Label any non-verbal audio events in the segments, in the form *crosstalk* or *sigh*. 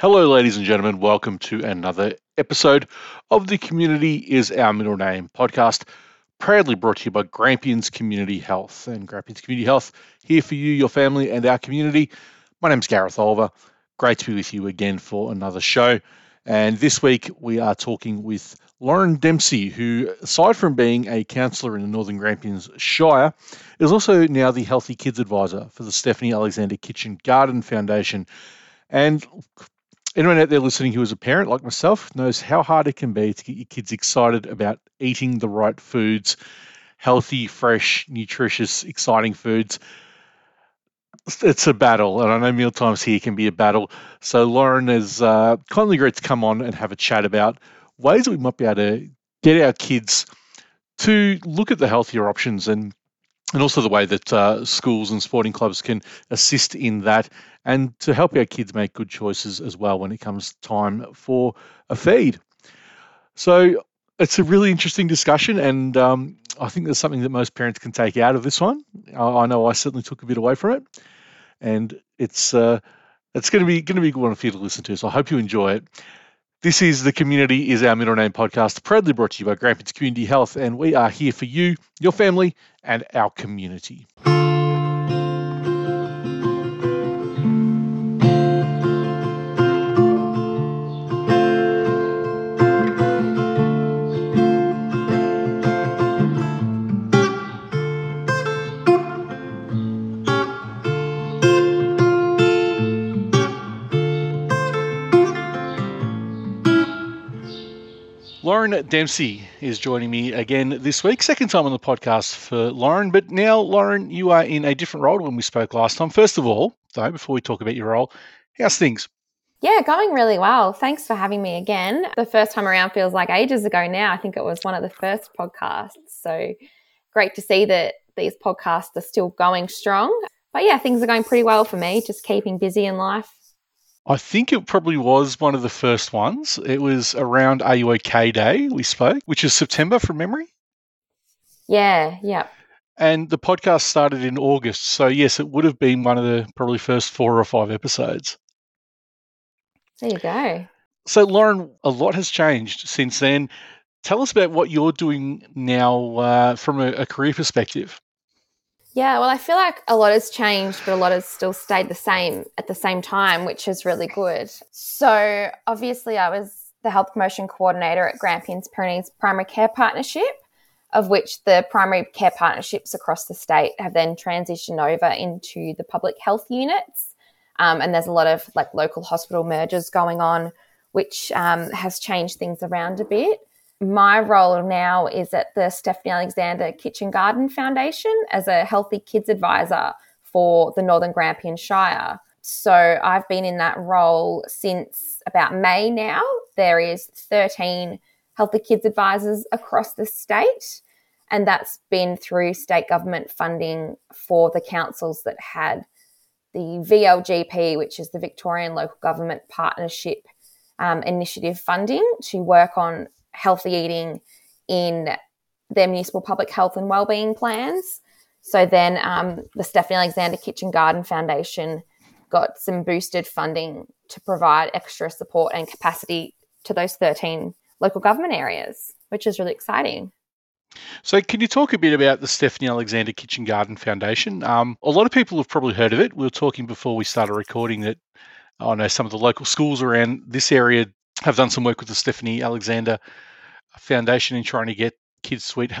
Hello, ladies and gentlemen. Welcome to another episode of the Community is Our Middle Name podcast, proudly brought to you by Grampians Community Health. And Grampians Community Health here for you, your family, and our community. My name's Gareth Oliver. Great to be with you again for another show. And this week we are talking with Lauren Dempsey, who, aside from being a counsellor in the Northern Grampians Shire, is also now the Healthy Kids Advisor for the Stephanie Alexander Kitchen Garden Foundation. And anyone out there listening who is a parent like myself knows how hard it can be to get your kids excited about eating the right foods, healthy, fresh, nutritious, exciting foods. It's a battle, and I know mealtimes here can be a battle. So Lauren has uh, kindly agreed to come on and have a chat about ways that we might be able to get our kids to look at the healthier options and and also the way that uh, schools and sporting clubs can assist in that and to help our kids make good choices as well when it comes time for a feed. So it's a really interesting discussion, and um, I think there's something that most parents can take out of this one. I, I know I certainly took a bit away from it, and it's uh, it's going to be going to be a good one for you to listen to. So I hope you enjoy it. This is the Community is Our Middle Name podcast, proudly brought to you by Grampians Community Health, and we are here for you, your family, and our community. Lauren Dempsey is joining me again this week. Second time on the podcast for Lauren, but now, Lauren, you are in a different role when we spoke last time. First of all, though, before we talk about your role, how's things? Yeah, going really well. Thanks for having me again. The first time around feels like ages ago now. I think it was one of the first podcasts. So great to see that these podcasts are still going strong. But yeah, things are going pretty well for me, just keeping busy in life. I think it probably was one of the first ones. It was around Are You OK Day we spoke, which is September from memory. Yeah, yeah. And the podcast started in August. So, yes, it would have been one of the probably first four or five episodes. There you go. So, Lauren, a lot has changed since then. Tell us about what you're doing now uh, from a, a career perspective. Yeah, well, I feel like a lot has changed, but a lot has still stayed the same at the same time, which is really good. So, obviously, I was the health promotion coordinator at Grampians Pyrenees Primary Care Partnership, of which the primary care partnerships across the state have then transitioned over into the public health units. Um, and there's a lot of like local hospital mergers going on, which um, has changed things around a bit my role now is at the Stephanie Alexander Kitchen Garden Foundation as a healthy kids advisor for the Northern Grampian Shire. So I've been in that role since about May now. There is 13 healthy kids advisors across the state, and that's been through state government funding for the councils that had the VLGP, which is the Victorian Local Government Partnership um, Initiative funding to work on healthy eating in their municipal public health and wellbeing plans. So then um, the Stephanie Alexander Kitchen Garden Foundation got some boosted funding to provide extra support and capacity to those 13 local government areas, which is really exciting. So, can you talk a bit about the Stephanie Alexander Kitchen Garden Foundation? Um, a lot of people have probably heard of it. We were talking before we started recording that I know some of the local schools around this area have done some work with the Stephanie Alexander Foundation in trying to get kids sweet,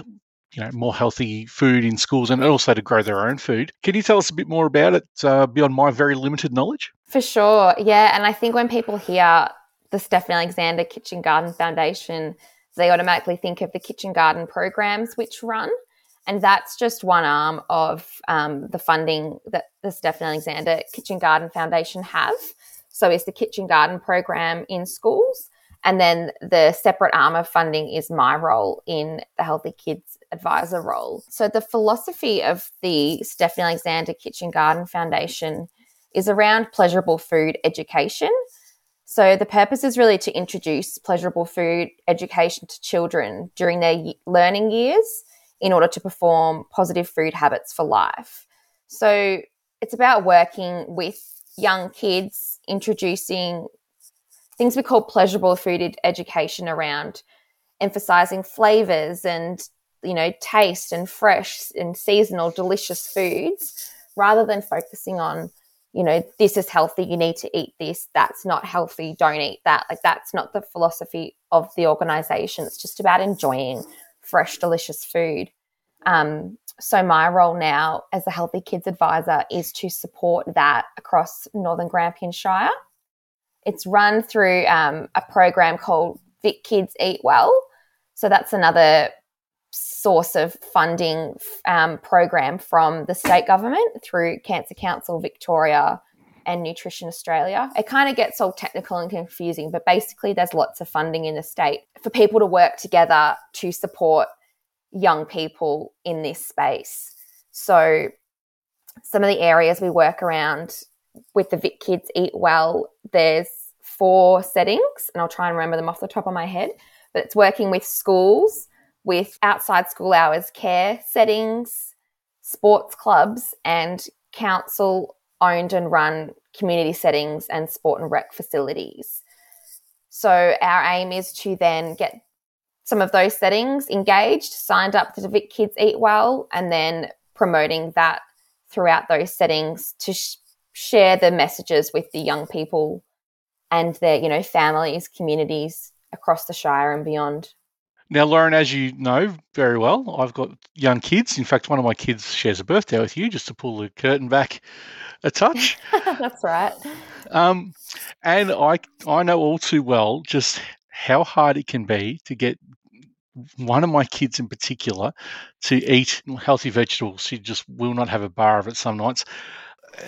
you know more healthy food in schools and also to grow their own food. Can you tell us a bit more about it uh, beyond my very limited knowledge? For sure, yeah. And I think when people hear the Stephanie Alexander Kitchen Garden Foundation, they automatically think of the kitchen garden programs which run. And that's just one arm of um, the funding that the Stephanie Alexander Kitchen Garden Foundation have. So, it's the kitchen garden program in schools. And then the separate arm of funding is my role in the Healthy Kids Advisor role. So the philosophy of the Stephanie Alexander Kitchen Garden Foundation is around pleasurable food education. So the purpose is really to introduce pleasurable food education to children during their learning years in order to perform positive food habits for life. So it's about working with young kids, introducing things we call pleasurable food education around emphasizing flavors and you know taste and fresh and seasonal delicious foods rather than focusing on you know this is healthy you need to eat this that's not healthy don't eat that. Like that's not the philosophy of the organization. It's just about enjoying fresh delicious food. Um, so my role now as a healthy kids advisor is to support that across northern grampian shire it's run through um, a program called vic kids eat well so that's another source of funding um, program from the state government through Cancer Council Victoria and Nutrition Australia. It kind of gets all technical and confusing, but basically, there's lots of funding in the state for people to work together to support young people in this space. So, some of the areas we work around with the Vic Kids Eat Well, there's four settings, and I'll try and remember them off the top of my head. But it's working with schools, with outside school hours care settings, sports clubs, and council owned and run community settings and sport and rec facilities. So, our aim is to then get some of those settings engaged, signed up to the Vic Kids Eat Well, and then promoting that throughout those settings to sh- share the messages with the young people and their, you know, families, communities across the Shire and beyond. Now, Lauren, as you know very well, I've got young kids. In fact, one of my kids shares a birthday with you, just to pull the curtain back a touch. *laughs* That's right. Um, and I, I know all too well just how hard it can be to get one of my kids in particular to eat healthy vegetables. She just will not have a bar of it some nights.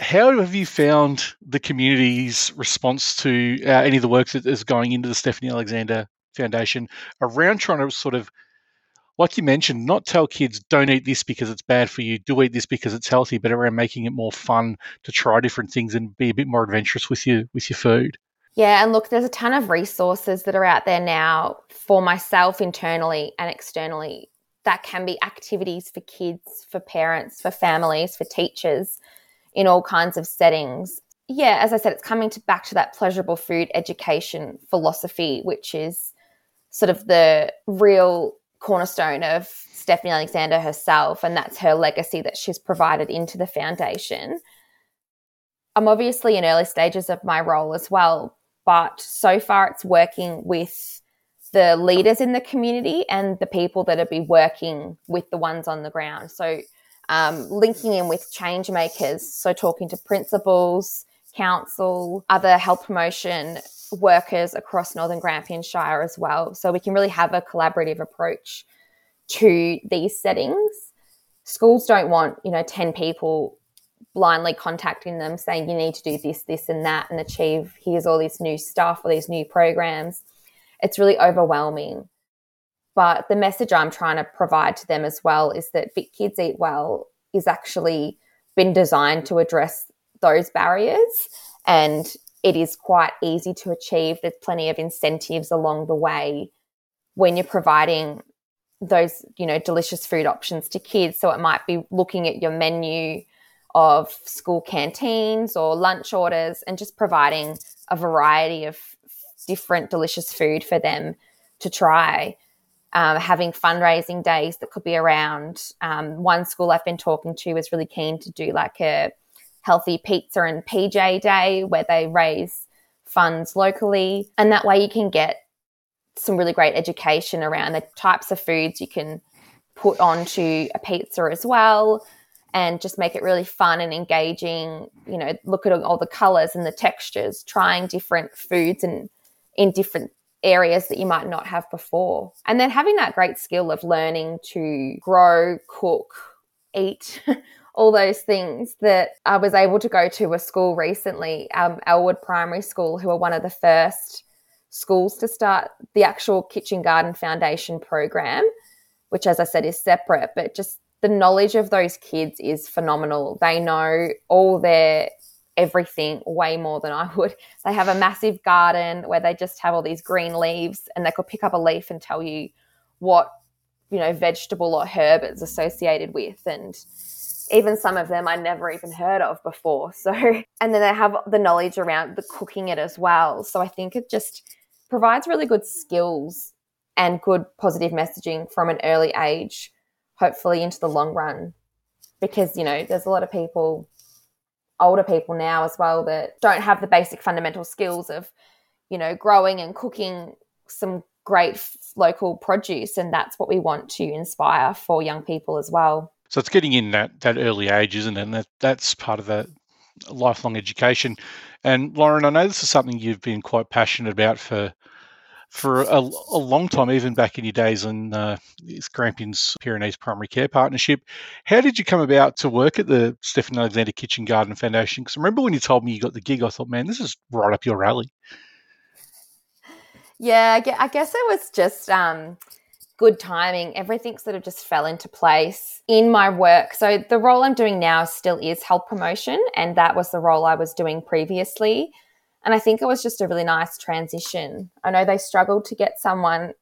How have you found the community's response to uh, any of the work that is going into the Stephanie Alexander Foundation around trying to sort of, like you mentioned, not tell kids don't eat this because it's bad for you, do eat this because it's healthy, but around making it more fun to try different things and be a bit more adventurous with your with your food. Yeah, and look, there's a ton of resources that are out there now for myself internally and externally that can be activities for kids, for parents, for families, for teachers in all kinds of settings. Yeah, as I said, it's coming to back to that pleasurable food education philosophy, which is sort of the real cornerstone of Stephanie Alexander herself, and that's her legacy that she's provided into the foundation. I'm obviously in early stages of my role as well, but so far it's working with the leaders in the community and the people that are be working with the ones on the ground. So um, linking in with change makers, so talking to principals, council, other health promotion workers across Northern Grampian Shire as well. So we can really have a collaborative approach to these settings. Schools don't want, you know, 10 people blindly contacting them saying you need to do this, this, and that and achieve here's all this new stuff or these new programs. It's really overwhelming. But the message I'm trying to provide to them as well is that Vic Kids Eat Well is actually been designed to address those barriers and it is quite easy to achieve. There's plenty of incentives along the way when you're providing those, you know, delicious food options to kids. So it might be looking at your menu of school canteens or lunch orders and just providing a variety of different delicious food for them to try. Um, having fundraising days that could be around. Um, one school I've been talking to is really keen to do like a healthy pizza and PJ day where they raise funds locally. And that way you can get some really great education around the types of foods you can put onto a pizza as well and just make it really fun and engaging. You know, look at all the colors and the textures, trying different foods and in different areas that you might not have before. And then having that great skill of learning to grow, cook, eat *laughs* all those things that I was able to go to a school recently, um, Elwood Primary School, who are one of the first schools to start the actual Kitchen Garden Foundation program, which, as I said, is separate, but just the knowledge of those kids is phenomenal. They know all their everything way more than I would. *laughs* They have a massive garden where they just have all these green leaves and they could pick up a leaf and tell you what, you know, vegetable or herb it's associated with. And even some of them I never even heard of before. *laughs* So, and then they have the knowledge around the cooking it as well. So I think it just provides really good skills and good positive messaging from an early age, hopefully into the long run. Because, you know, there's a lot of people, older people now as well, that don't have the basic fundamental skills of, you know, growing and cooking some great local produce. And that's what we want to inspire for young people as well. So it's getting in that that early age, isn't it? And that, that's part of the lifelong education. And Lauren, I know this is something you've been quite passionate about for for a, a long time, even back in your days in uh, Grampians Pyrenees Primary Care Partnership. How did you come about to work at the Stephen Alexander Kitchen Garden Foundation? Because remember when you told me you got the gig, I thought, man, this is right up your alley. Yeah, I guess it was just um, good timing. Everything sort of just fell into place in my work. So the role I'm doing now still is health promotion, and that was the role I was doing previously. And I think it was just a really nice transition. I know they struggled to get someone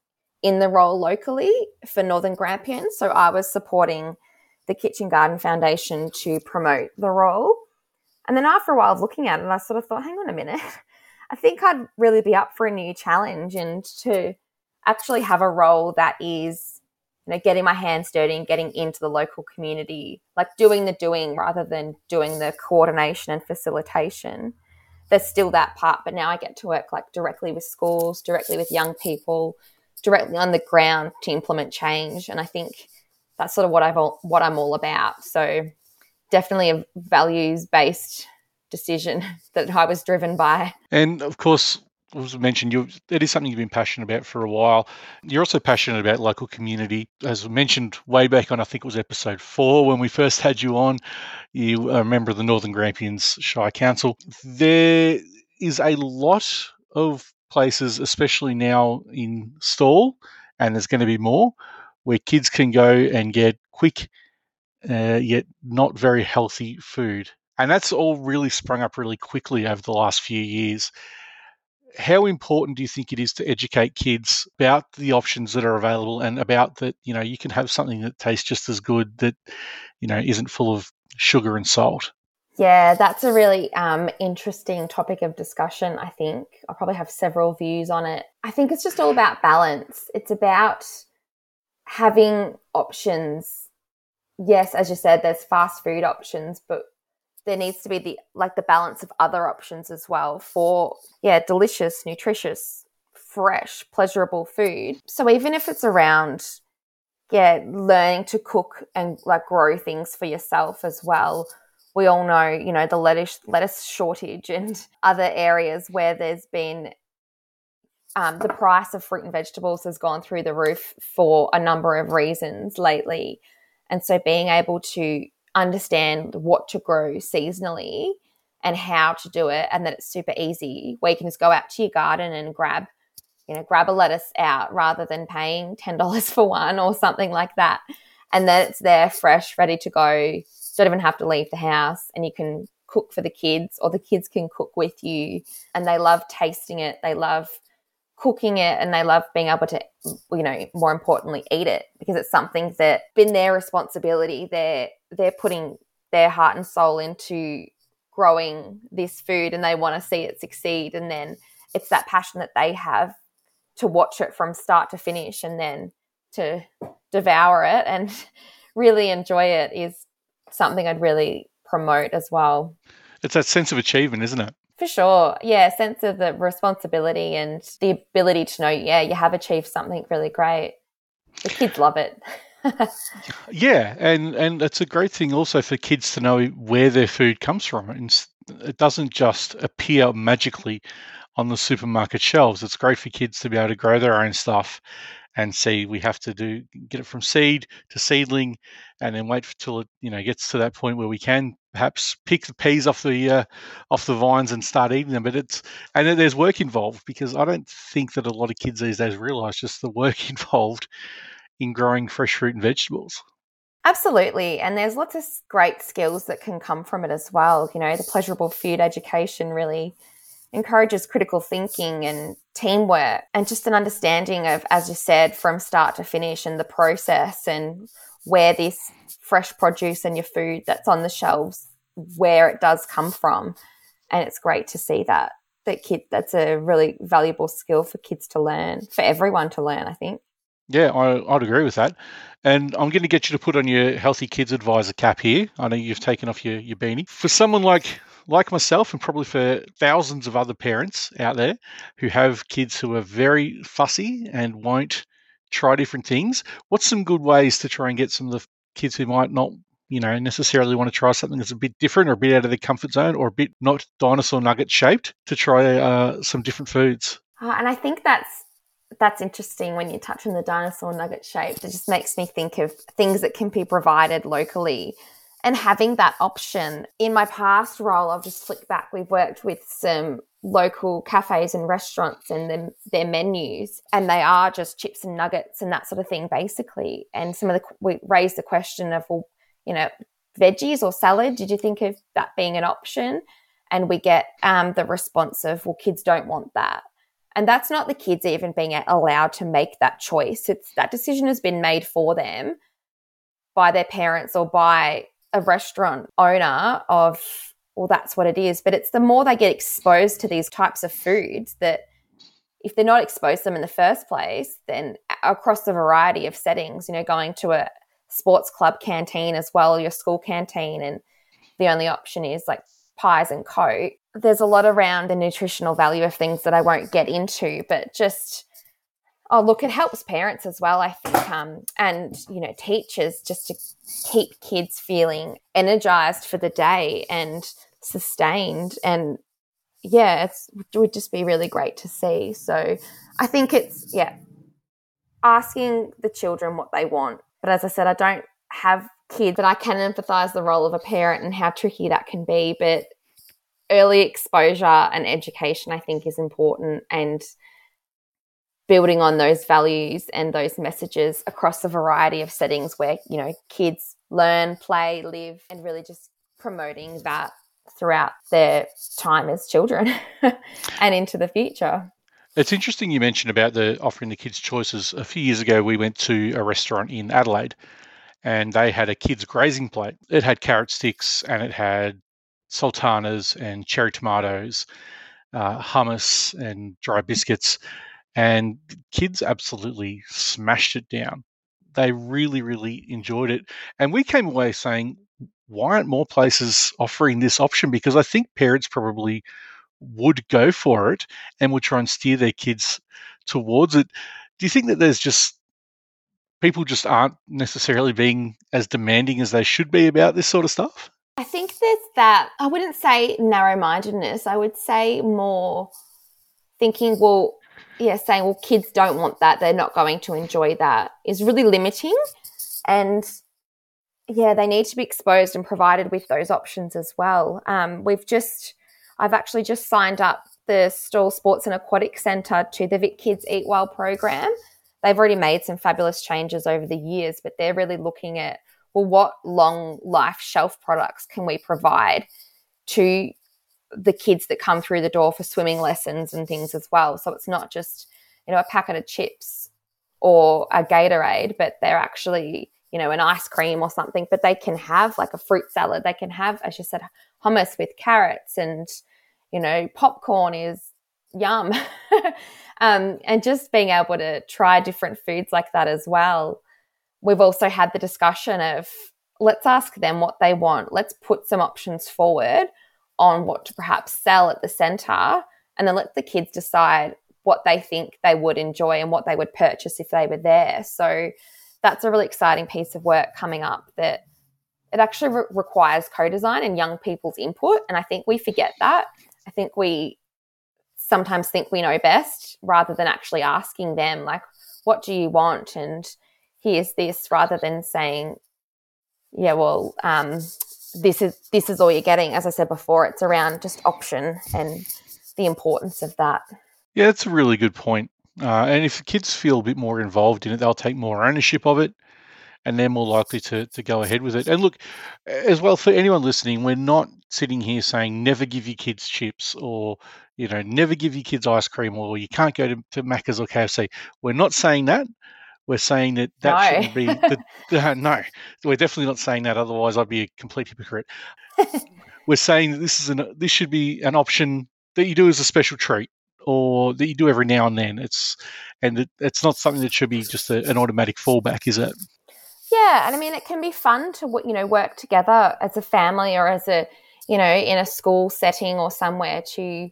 in the role locally for Northern Grampians, so I was supporting the Kitchen Garden Foundation to promote the role. And then after a while of looking at it, I sort of thought, hang on a minute. *laughs* I think I'd really be up for a new challenge and to actually have a role that is you know getting my hands dirty and getting into the local community like doing the doing rather than doing the coordination and facilitation there's still that part but now i get to work like directly with schools directly with young people directly on the ground to implement change and i think that's sort of what i've what i'm all about. So definitely a values based decision *laughs* that i was driven by. And of course was mentioned, you it is something you've been passionate about for a while. You're also passionate about local community, as mentioned way back on. I think it was episode four when we first had you on. You are a member of the Northern Grampians Shire Council. There is a lot of places, especially now in Stawell, and there's going to be more, where kids can go and get quick, uh, yet not very healthy food. And that's all really sprung up really quickly over the last few years how important do you think it is to educate kids about the options that are available and about that you know you can have something that tastes just as good that you know isn't full of sugar and salt? Yeah that's a really um, interesting topic of discussion i think. I probably have several views on it. I think it's just all about balance. It's about having options. Yes as you said there's fast food options but there needs to be the like the balance of other options as well for yeah delicious nutritious fresh pleasurable food. So even if it's around yeah learning to cook and like grow things for yourself as well we all know you know the lettuce lettuce shortage and *laughs* other areas where there's been um, the price of fruit and vegetables has gone through the roof for a number of reasons lately. And so being able to understand what to grow seasonally and how to do it and that it's super easy. Where you can just go out to your garden and grab you know grab a lettuce out rather than paying $10 *laughs* for one or something like that. And then it's there fresh ready to go. Don't even have to leave the house and you can cook for the kids or the kids can cook with you. And they love tasting it. They love cooking it and they love being able to you know more importantly eat it because it's something that been their responsibility they're they're putting their heart and soul into growing this food and they want to see it succeed and then it's that passion that they have to watch it from start to finish and then to devour it and *laughs* really enjoy it is something I'd really promote as well. It's that sense of achievement, isn't it? For sure. Yeah, sense of the responsibility and the ability to know, yeah, you have achieved something really great. The kids love it. *laughs* yeah, and and it's a great thing also for kids to know where their food comes from. It doesn't just appear magically on the supermarket shelves. It's great for kids to be able to grow their own stuff and see we have to do get it from seed to seedling and then wait till it you know gets to that point where we can perhaps pick the peas off the uh, off the vines and start eating them but it's and there's work involved because i don't think that a lot of kids these days realize just the work *laughs* involved in growing fresh fruit and vegetables Absolutely. And there's lots of great skills that can come from it as well. You know, the pleasurable food education really encourages critical thinking and teamwork and just an understanding of, as you said, from start to finish and the process and where this fresh produce and your food that's on the shelves, where it does come from. And it's great to see that that kid that's a really valuable skill for kids to learn, for everyone to learn, I think. Yeah, I, I'd agree with that. And I'm going to get you to put on your Healthy Kids Advisor cap here. I know you've taken off your, your beanie. For someone like like myself, and probably for thousands of other parents out there who have kids who are very fussy and won't try different things, what's some good ways to try and get some of the kids who might not you know necessarily want to try something that's a bit different or a bit out of their comfort zone or a bit not dinosaur nugget shaped to try uh, some different foods uh, and i think that's that's interesting when you touch on the dinosaur nugget shape. It just makes me think of things that can be provided locally and having that option. In my past role, I'll just flick back, we've worked with some local cafes and restaurants and their menus, and they are just chips and nuggets and that sort of thing, basically. And some of the, we raised the question of, well, you know, veggies or salad, did you think of that being an option? And we get um, the response of, well, kids don't want that. And that's not the kids even being allowed to make that choice. It's that decision has been made for them by their parents or by a restaurant owner of, well, that's what it is. But it's the more they get exposed to these types of foods that if they're not exposed to them in the first place, then across a variety of settings, you know, going to a sports club canteen as well, your school canteen, and the only option is like pies and coke, there's a lot around the nutritional value of things that I won't get into, but just oh look, it helps parents as well, I think, um, and you know, teachers just to keep kids feeling energized for the day and sustained and yeah, it's, it would just be really great to see. So I think it's yeah, asking the children what they want. But as I said, I don't have kids, but I can empathize the role of a parent and how tricky that can be. But early exposure and education, I think, is important and building on those values and those messages across a variety of settings where, you know, kids learn, play, live, and really just promoting that throughout their time as children *laughs* and into the future. It's interesting you mentioned about the offering the kids choices. A few years ago, we went to a restaurant in Adelaide, and they had a kids grazing plate. It had carrot sticks and it had sultanas and cherry tomatoes, uh, hummus and dry biscuits, and kids absolutely smashed it down. They really, really enjoyed it, and we came away saying, "Why aren't more places offering this option?" Because I think parents probably would go for it and would try and steer their kids towards it. Do you think that there's just people just aren't necessarily being as demanding as they should be about this sort of stuff? I think there's that, I wouldn't say narrow mindedness. I would say more thinking, well, yeah, saying, well, kids don't want that. They're not going to enjoy that is really limiting. And yeah, they need to be exposed and provided with those options as well. Um, we've just, I've actually just signed up the Stawell Sports and Aquatic Centre to the Vic Kids Eat Well program. They've already made some fabulous changes over the years, but they're really looking at well, what long life shelf products can we provide to the kids that come through the door for swimming lessons and things as well? So it's not just, you know, a packet of chips or a Gatorade, but they're actually, you know, an ice cream or something, but they can have like a fruit salad. They can have, as you said, hummus with carrots and, you know, popcorn is yum. *laughs* um, and just being able to try different foods like that as well we've also had the discussion of let's ask them what they want. Let's put some options forward on what to perhaps sell at the centre and then let the kids decide what they think they would enjoy and what they would purchase if they were there. So that's a really exciting piece of work coming up that it actually re- requires co-design and young people's input and I think we forget that. I think we sometimes think we know best rather than actually asking them like what do you want and here's this rather than saying yeah well um, this is this is all you're getting as i said before it's around just option and the importance of that yeah that's a really good point uh, and if the kids feel a bit more involved in it they'll take more ownership of it and they're more likely to, to go ahead with it. And look, as well, for anyone listening, we're not sitting here saying never give your kids chips or, you know, never give your kids ice cream or you can't go to, to Macca's or KFC. We're not saying that we're saying that that No. shouldn't be. The, *laughs* *laughs* uh, no, we're definitely not saying that. Otherwise, I'd be a complete hypocrite. we're saying that this is an this should be an option that you do as a special treat or that you do every now and then. It's and it, it's not something that should be just a, an automatic fallback, is it? Yeah, and I mean, it can be fun to you know work together as a family or as a you know in a school setting or somewhere to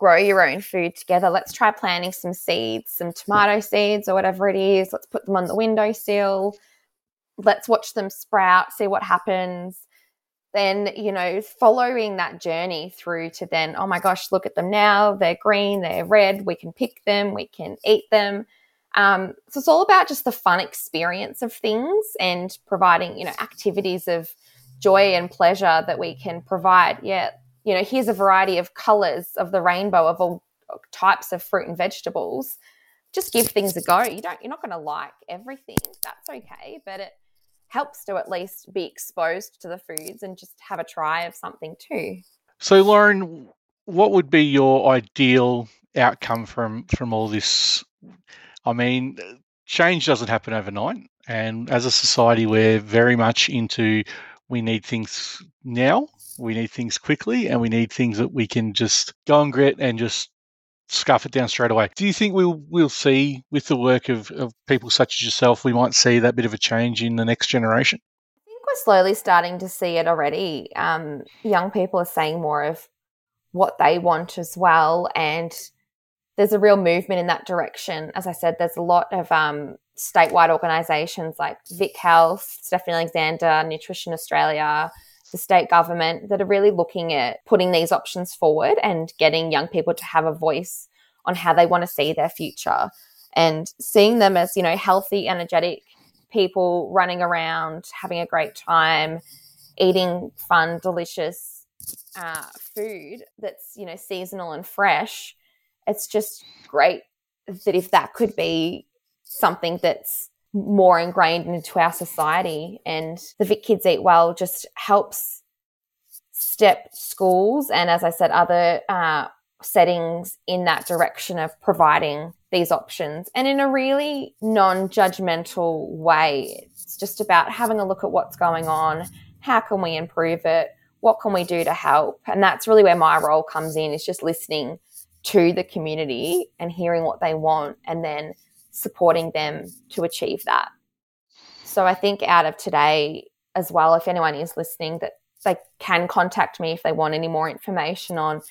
grow your own food together. Let's try planting some seeds, some tomato seeds or whatever it is. Let's put them on the windowsill. Let's watch them sprout, see what happens. Then, you know, following that journey through to then, oh my gosh, look at them now. They're green, they're red. We can pick them, we can eat them. Um, so it's all about just the fun experience of things and providing, you know, activities of joy and pleasure that we can provide. Yeah, you know, here's a variety of colors of the rainbow of all types of fruit and vegetables. Just give things a go. You don't, you're not going to like everything. That's okay, but it helps to at least be exposed to the foods and just have a try of something too. So, Lauren, what would be your ideal outcome from from all this? I mean, change doesn't happen overnight, and as a society, we're very much into we need things now, we need things quickly, and we need things that we can just go and grit and just scuff it down straight away. Do you think we'll we'll see with the work of, of people such as yourself, we might see that bit of a change in the next generation? I think we're slowly starting to see it already. Um, young people are saying more of what they want as well, and there's a real movement in that direction. As I said, there's a lot of um, statewide organisations like Vic Health, Stephanie Alexander, Nutrition Australia, the state government that are really looking at putting these options forward and getting young people to have a voice on how they want to see their future and seeing them as, you know, healthy, energetic people running around, having a great time, eating fun, delicious uh, food that's, you know, seasonal and fresh. It's just great that if that could be something that's more ingrained into our society. And the Vic Kids Eat Well just helps step schools and, as I said, other uh, settings in that direction of providing these options and in a really non judgmental way. It's just about having a look at what's going on. How can we improve it? What can we do to help? And that's really where my role comes in is just listening to the community and hearing what they want and then supporting them to achieve that. So I think out of today as well, if anyone is listening, that they can contact me if they want any more information on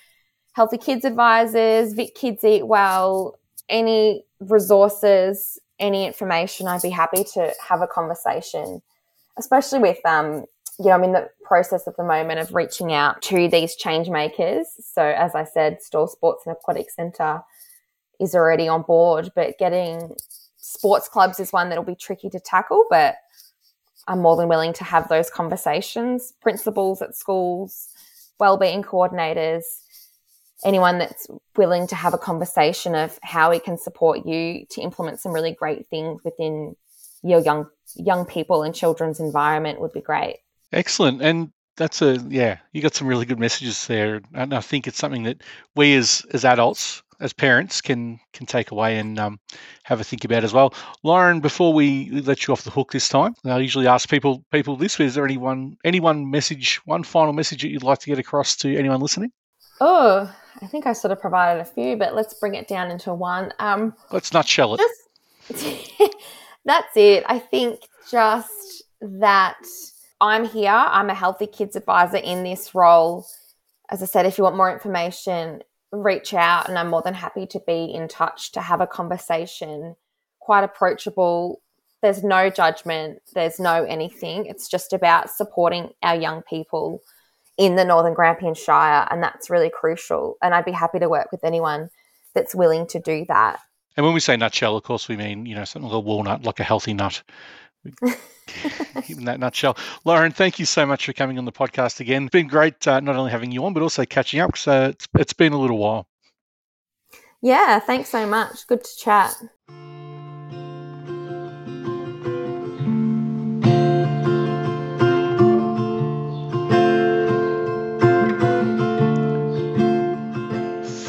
Healthy Kids Advisors, Vic Kids Eat Well, any resources, any information, I'd be happy to have a conversation, especially with, um, you know, I'm in the process at the moment of reaching out to these change makers. So, as I said, Stawell Sports and Aquatic Centre is already on board, but getting sports clubs is one that'll be tricky to tackle, but I'm more than willing to have those conversations. Principals at schools, wellbeing coordinators, anyone that's willing to have a conversation of how we can support you to implement some really great things within your young young people and children's environment would be great. Excellent. And that's a yeah, you got some really good messages there. And I think it's something that we as as adults, as parents, can can take away and um, have a think about as well. Lauren, before we let you off the hook this time, I usually ask people people this: Is there anyone any one message, one final message that you'd like to get across to anyone listening? Oh, I think I sort of provided a few, but let's bring it down into one. Um, Let's nutshell it. just *laughs* that's it. I think just that I'm here. I'm a healthy kids advisor in this role. As I said, if you want more information, reach out and I'm more than happy to be in touch to have a conversation. Quite approachable. There's no judgment, there's no anything. It's just about supporting our young people in the Northern Grampian Shire, and that's really crucial. And I'd be happy to work with anyone that's willing to do that. And when we say nutshell, of course, we mean you know something like a walnut, like a healthy nut. *laughs* *laughs* in that nutshell. Lauren, thank you so much for coming on the podcast again. It's been great uh, not only having you on, but also catching up. So it's, it's been a little while. Yeah, thanks so much. Good to chat.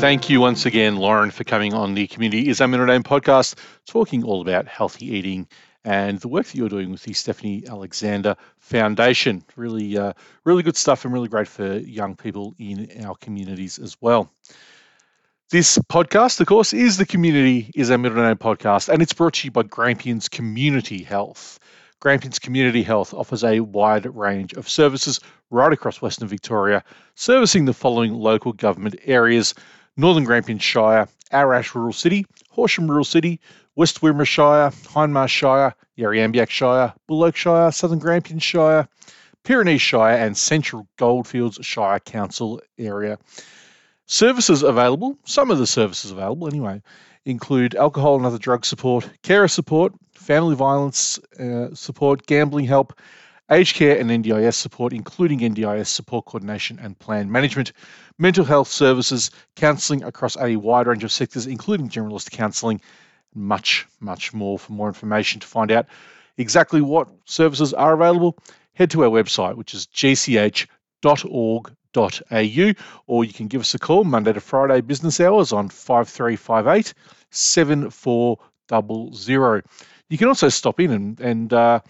Thank you once again, Lauren, for coming on the Community is Our Middle Name podcast, talking all about healthy eating and the work that you're doing with the Stephanie Alexander Foundation. Really, uh, really good stuff and really great for young people in our communities as well. This podcast, of course, is the Community is Our Middle Name podcast, and it's brought to you by Grampians Community Health. Grampians Community Health offers a wide range of services right across Western Victoria, servicing the following local government areas Northern Grampian Shire, Ararat Rural City, Horsham Rural City, West Wimmera Shire, Hindmarsh Shire, Yarriambiack Shire, Buloke Shire, Southern Grampian Shire, Pyrenees Shire, and Central Goldfields Shire Council area. Services available, some of the services available anyway, include alcohol and other drug support, carer support, family violence uh, support, gambling help, aged care and NDIS support, including NDIS support coordination and plan management, mental health services, counselling across a wide range of sectors, including generalist counselling, much, much more. For more information to find out exactly what services are available, head to our website, which is gch.org.au, or you can give us a call Monday to Friday business hours on 5358 7400. You can also stop in and, and uh,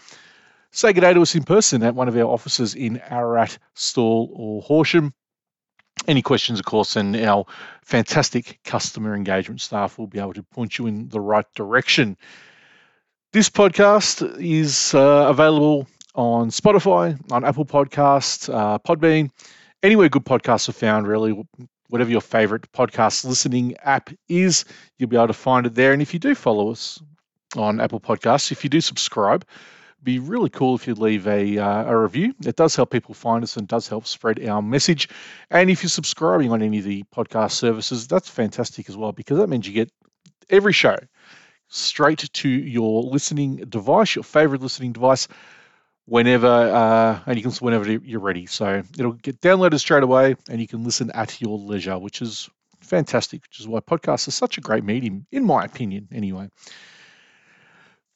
say good day to us in person at one of our offices in Ararat, Stawell, or Horsham. Any questions, of course, and our fantastic customer engagement staff will be able to point you in the right direction. This podcast is uh, available on Spotify, on Apple Podcasts, uh, Podbean, anywhere good podcasts are found, really. Whatever your favorite podcast listening app is, you'll be able to find it there. And if you do follow us on Apple Podcasts. If you do subscribe, be really cool if you leave a, uh, a review. It does help people find us and does help spread our message. And if you're subscribing on any of the podcast services, that's fantastic as well because that means you get every show straight to your listening device, your favorite listening device, whenever uh, and you can whenever you're ready. So it'll get downloaded straight away, and you can listen at your leisure, which is fantastic. Which is why podcasts are such a great medium, in my opinion, anyway.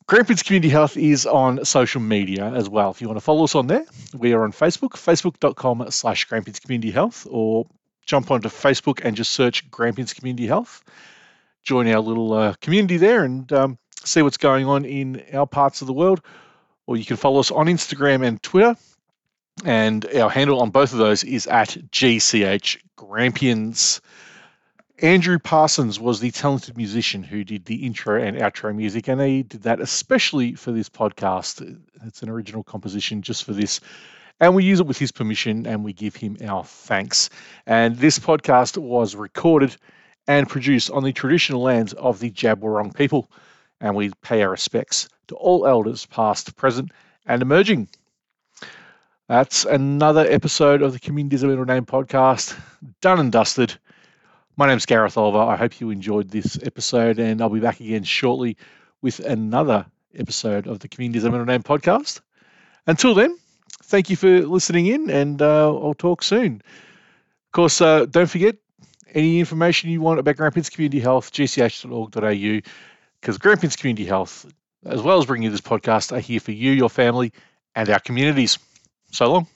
Grampians Community Health is on social media as well. If you want to follow us on there, we are on Facebook, facebook.com slash Grampians Community Health, or jump onto Facebook and just search Grampians Community Health. Join our little uh, community there and um, see what's going on in our parts of the world. Or you can follow us on Instagram and Twitter. And our handle on both of those is at GCH Grampians. Andrew Parsons was the talented musician who did the intro and outro music, and he did that especially for this podcast. It's an original composition just for this. And we use it with his permission and we give him our thanks. And this podcast was recorded and produced on the traditional lands of the Djab Wurrung people. And we pay our respects to all elders, past, present, and emerging. That's another episode of the Communities of Middle Name podcast, done and dusted. My name's Gareth Oliver. I hope you enjoyed this episode, and I'll be back again shortly with another episode of the Communities of Middle Name podcast. Until then, thank you for listening in, and uh, I'll talk soon. Of course, uh, don't forget any information you want about Grampians Community Health, gch.org.au, because Grampians Community Health, as well as bringing you this podcast, are here for you, your family, and our communities. So long.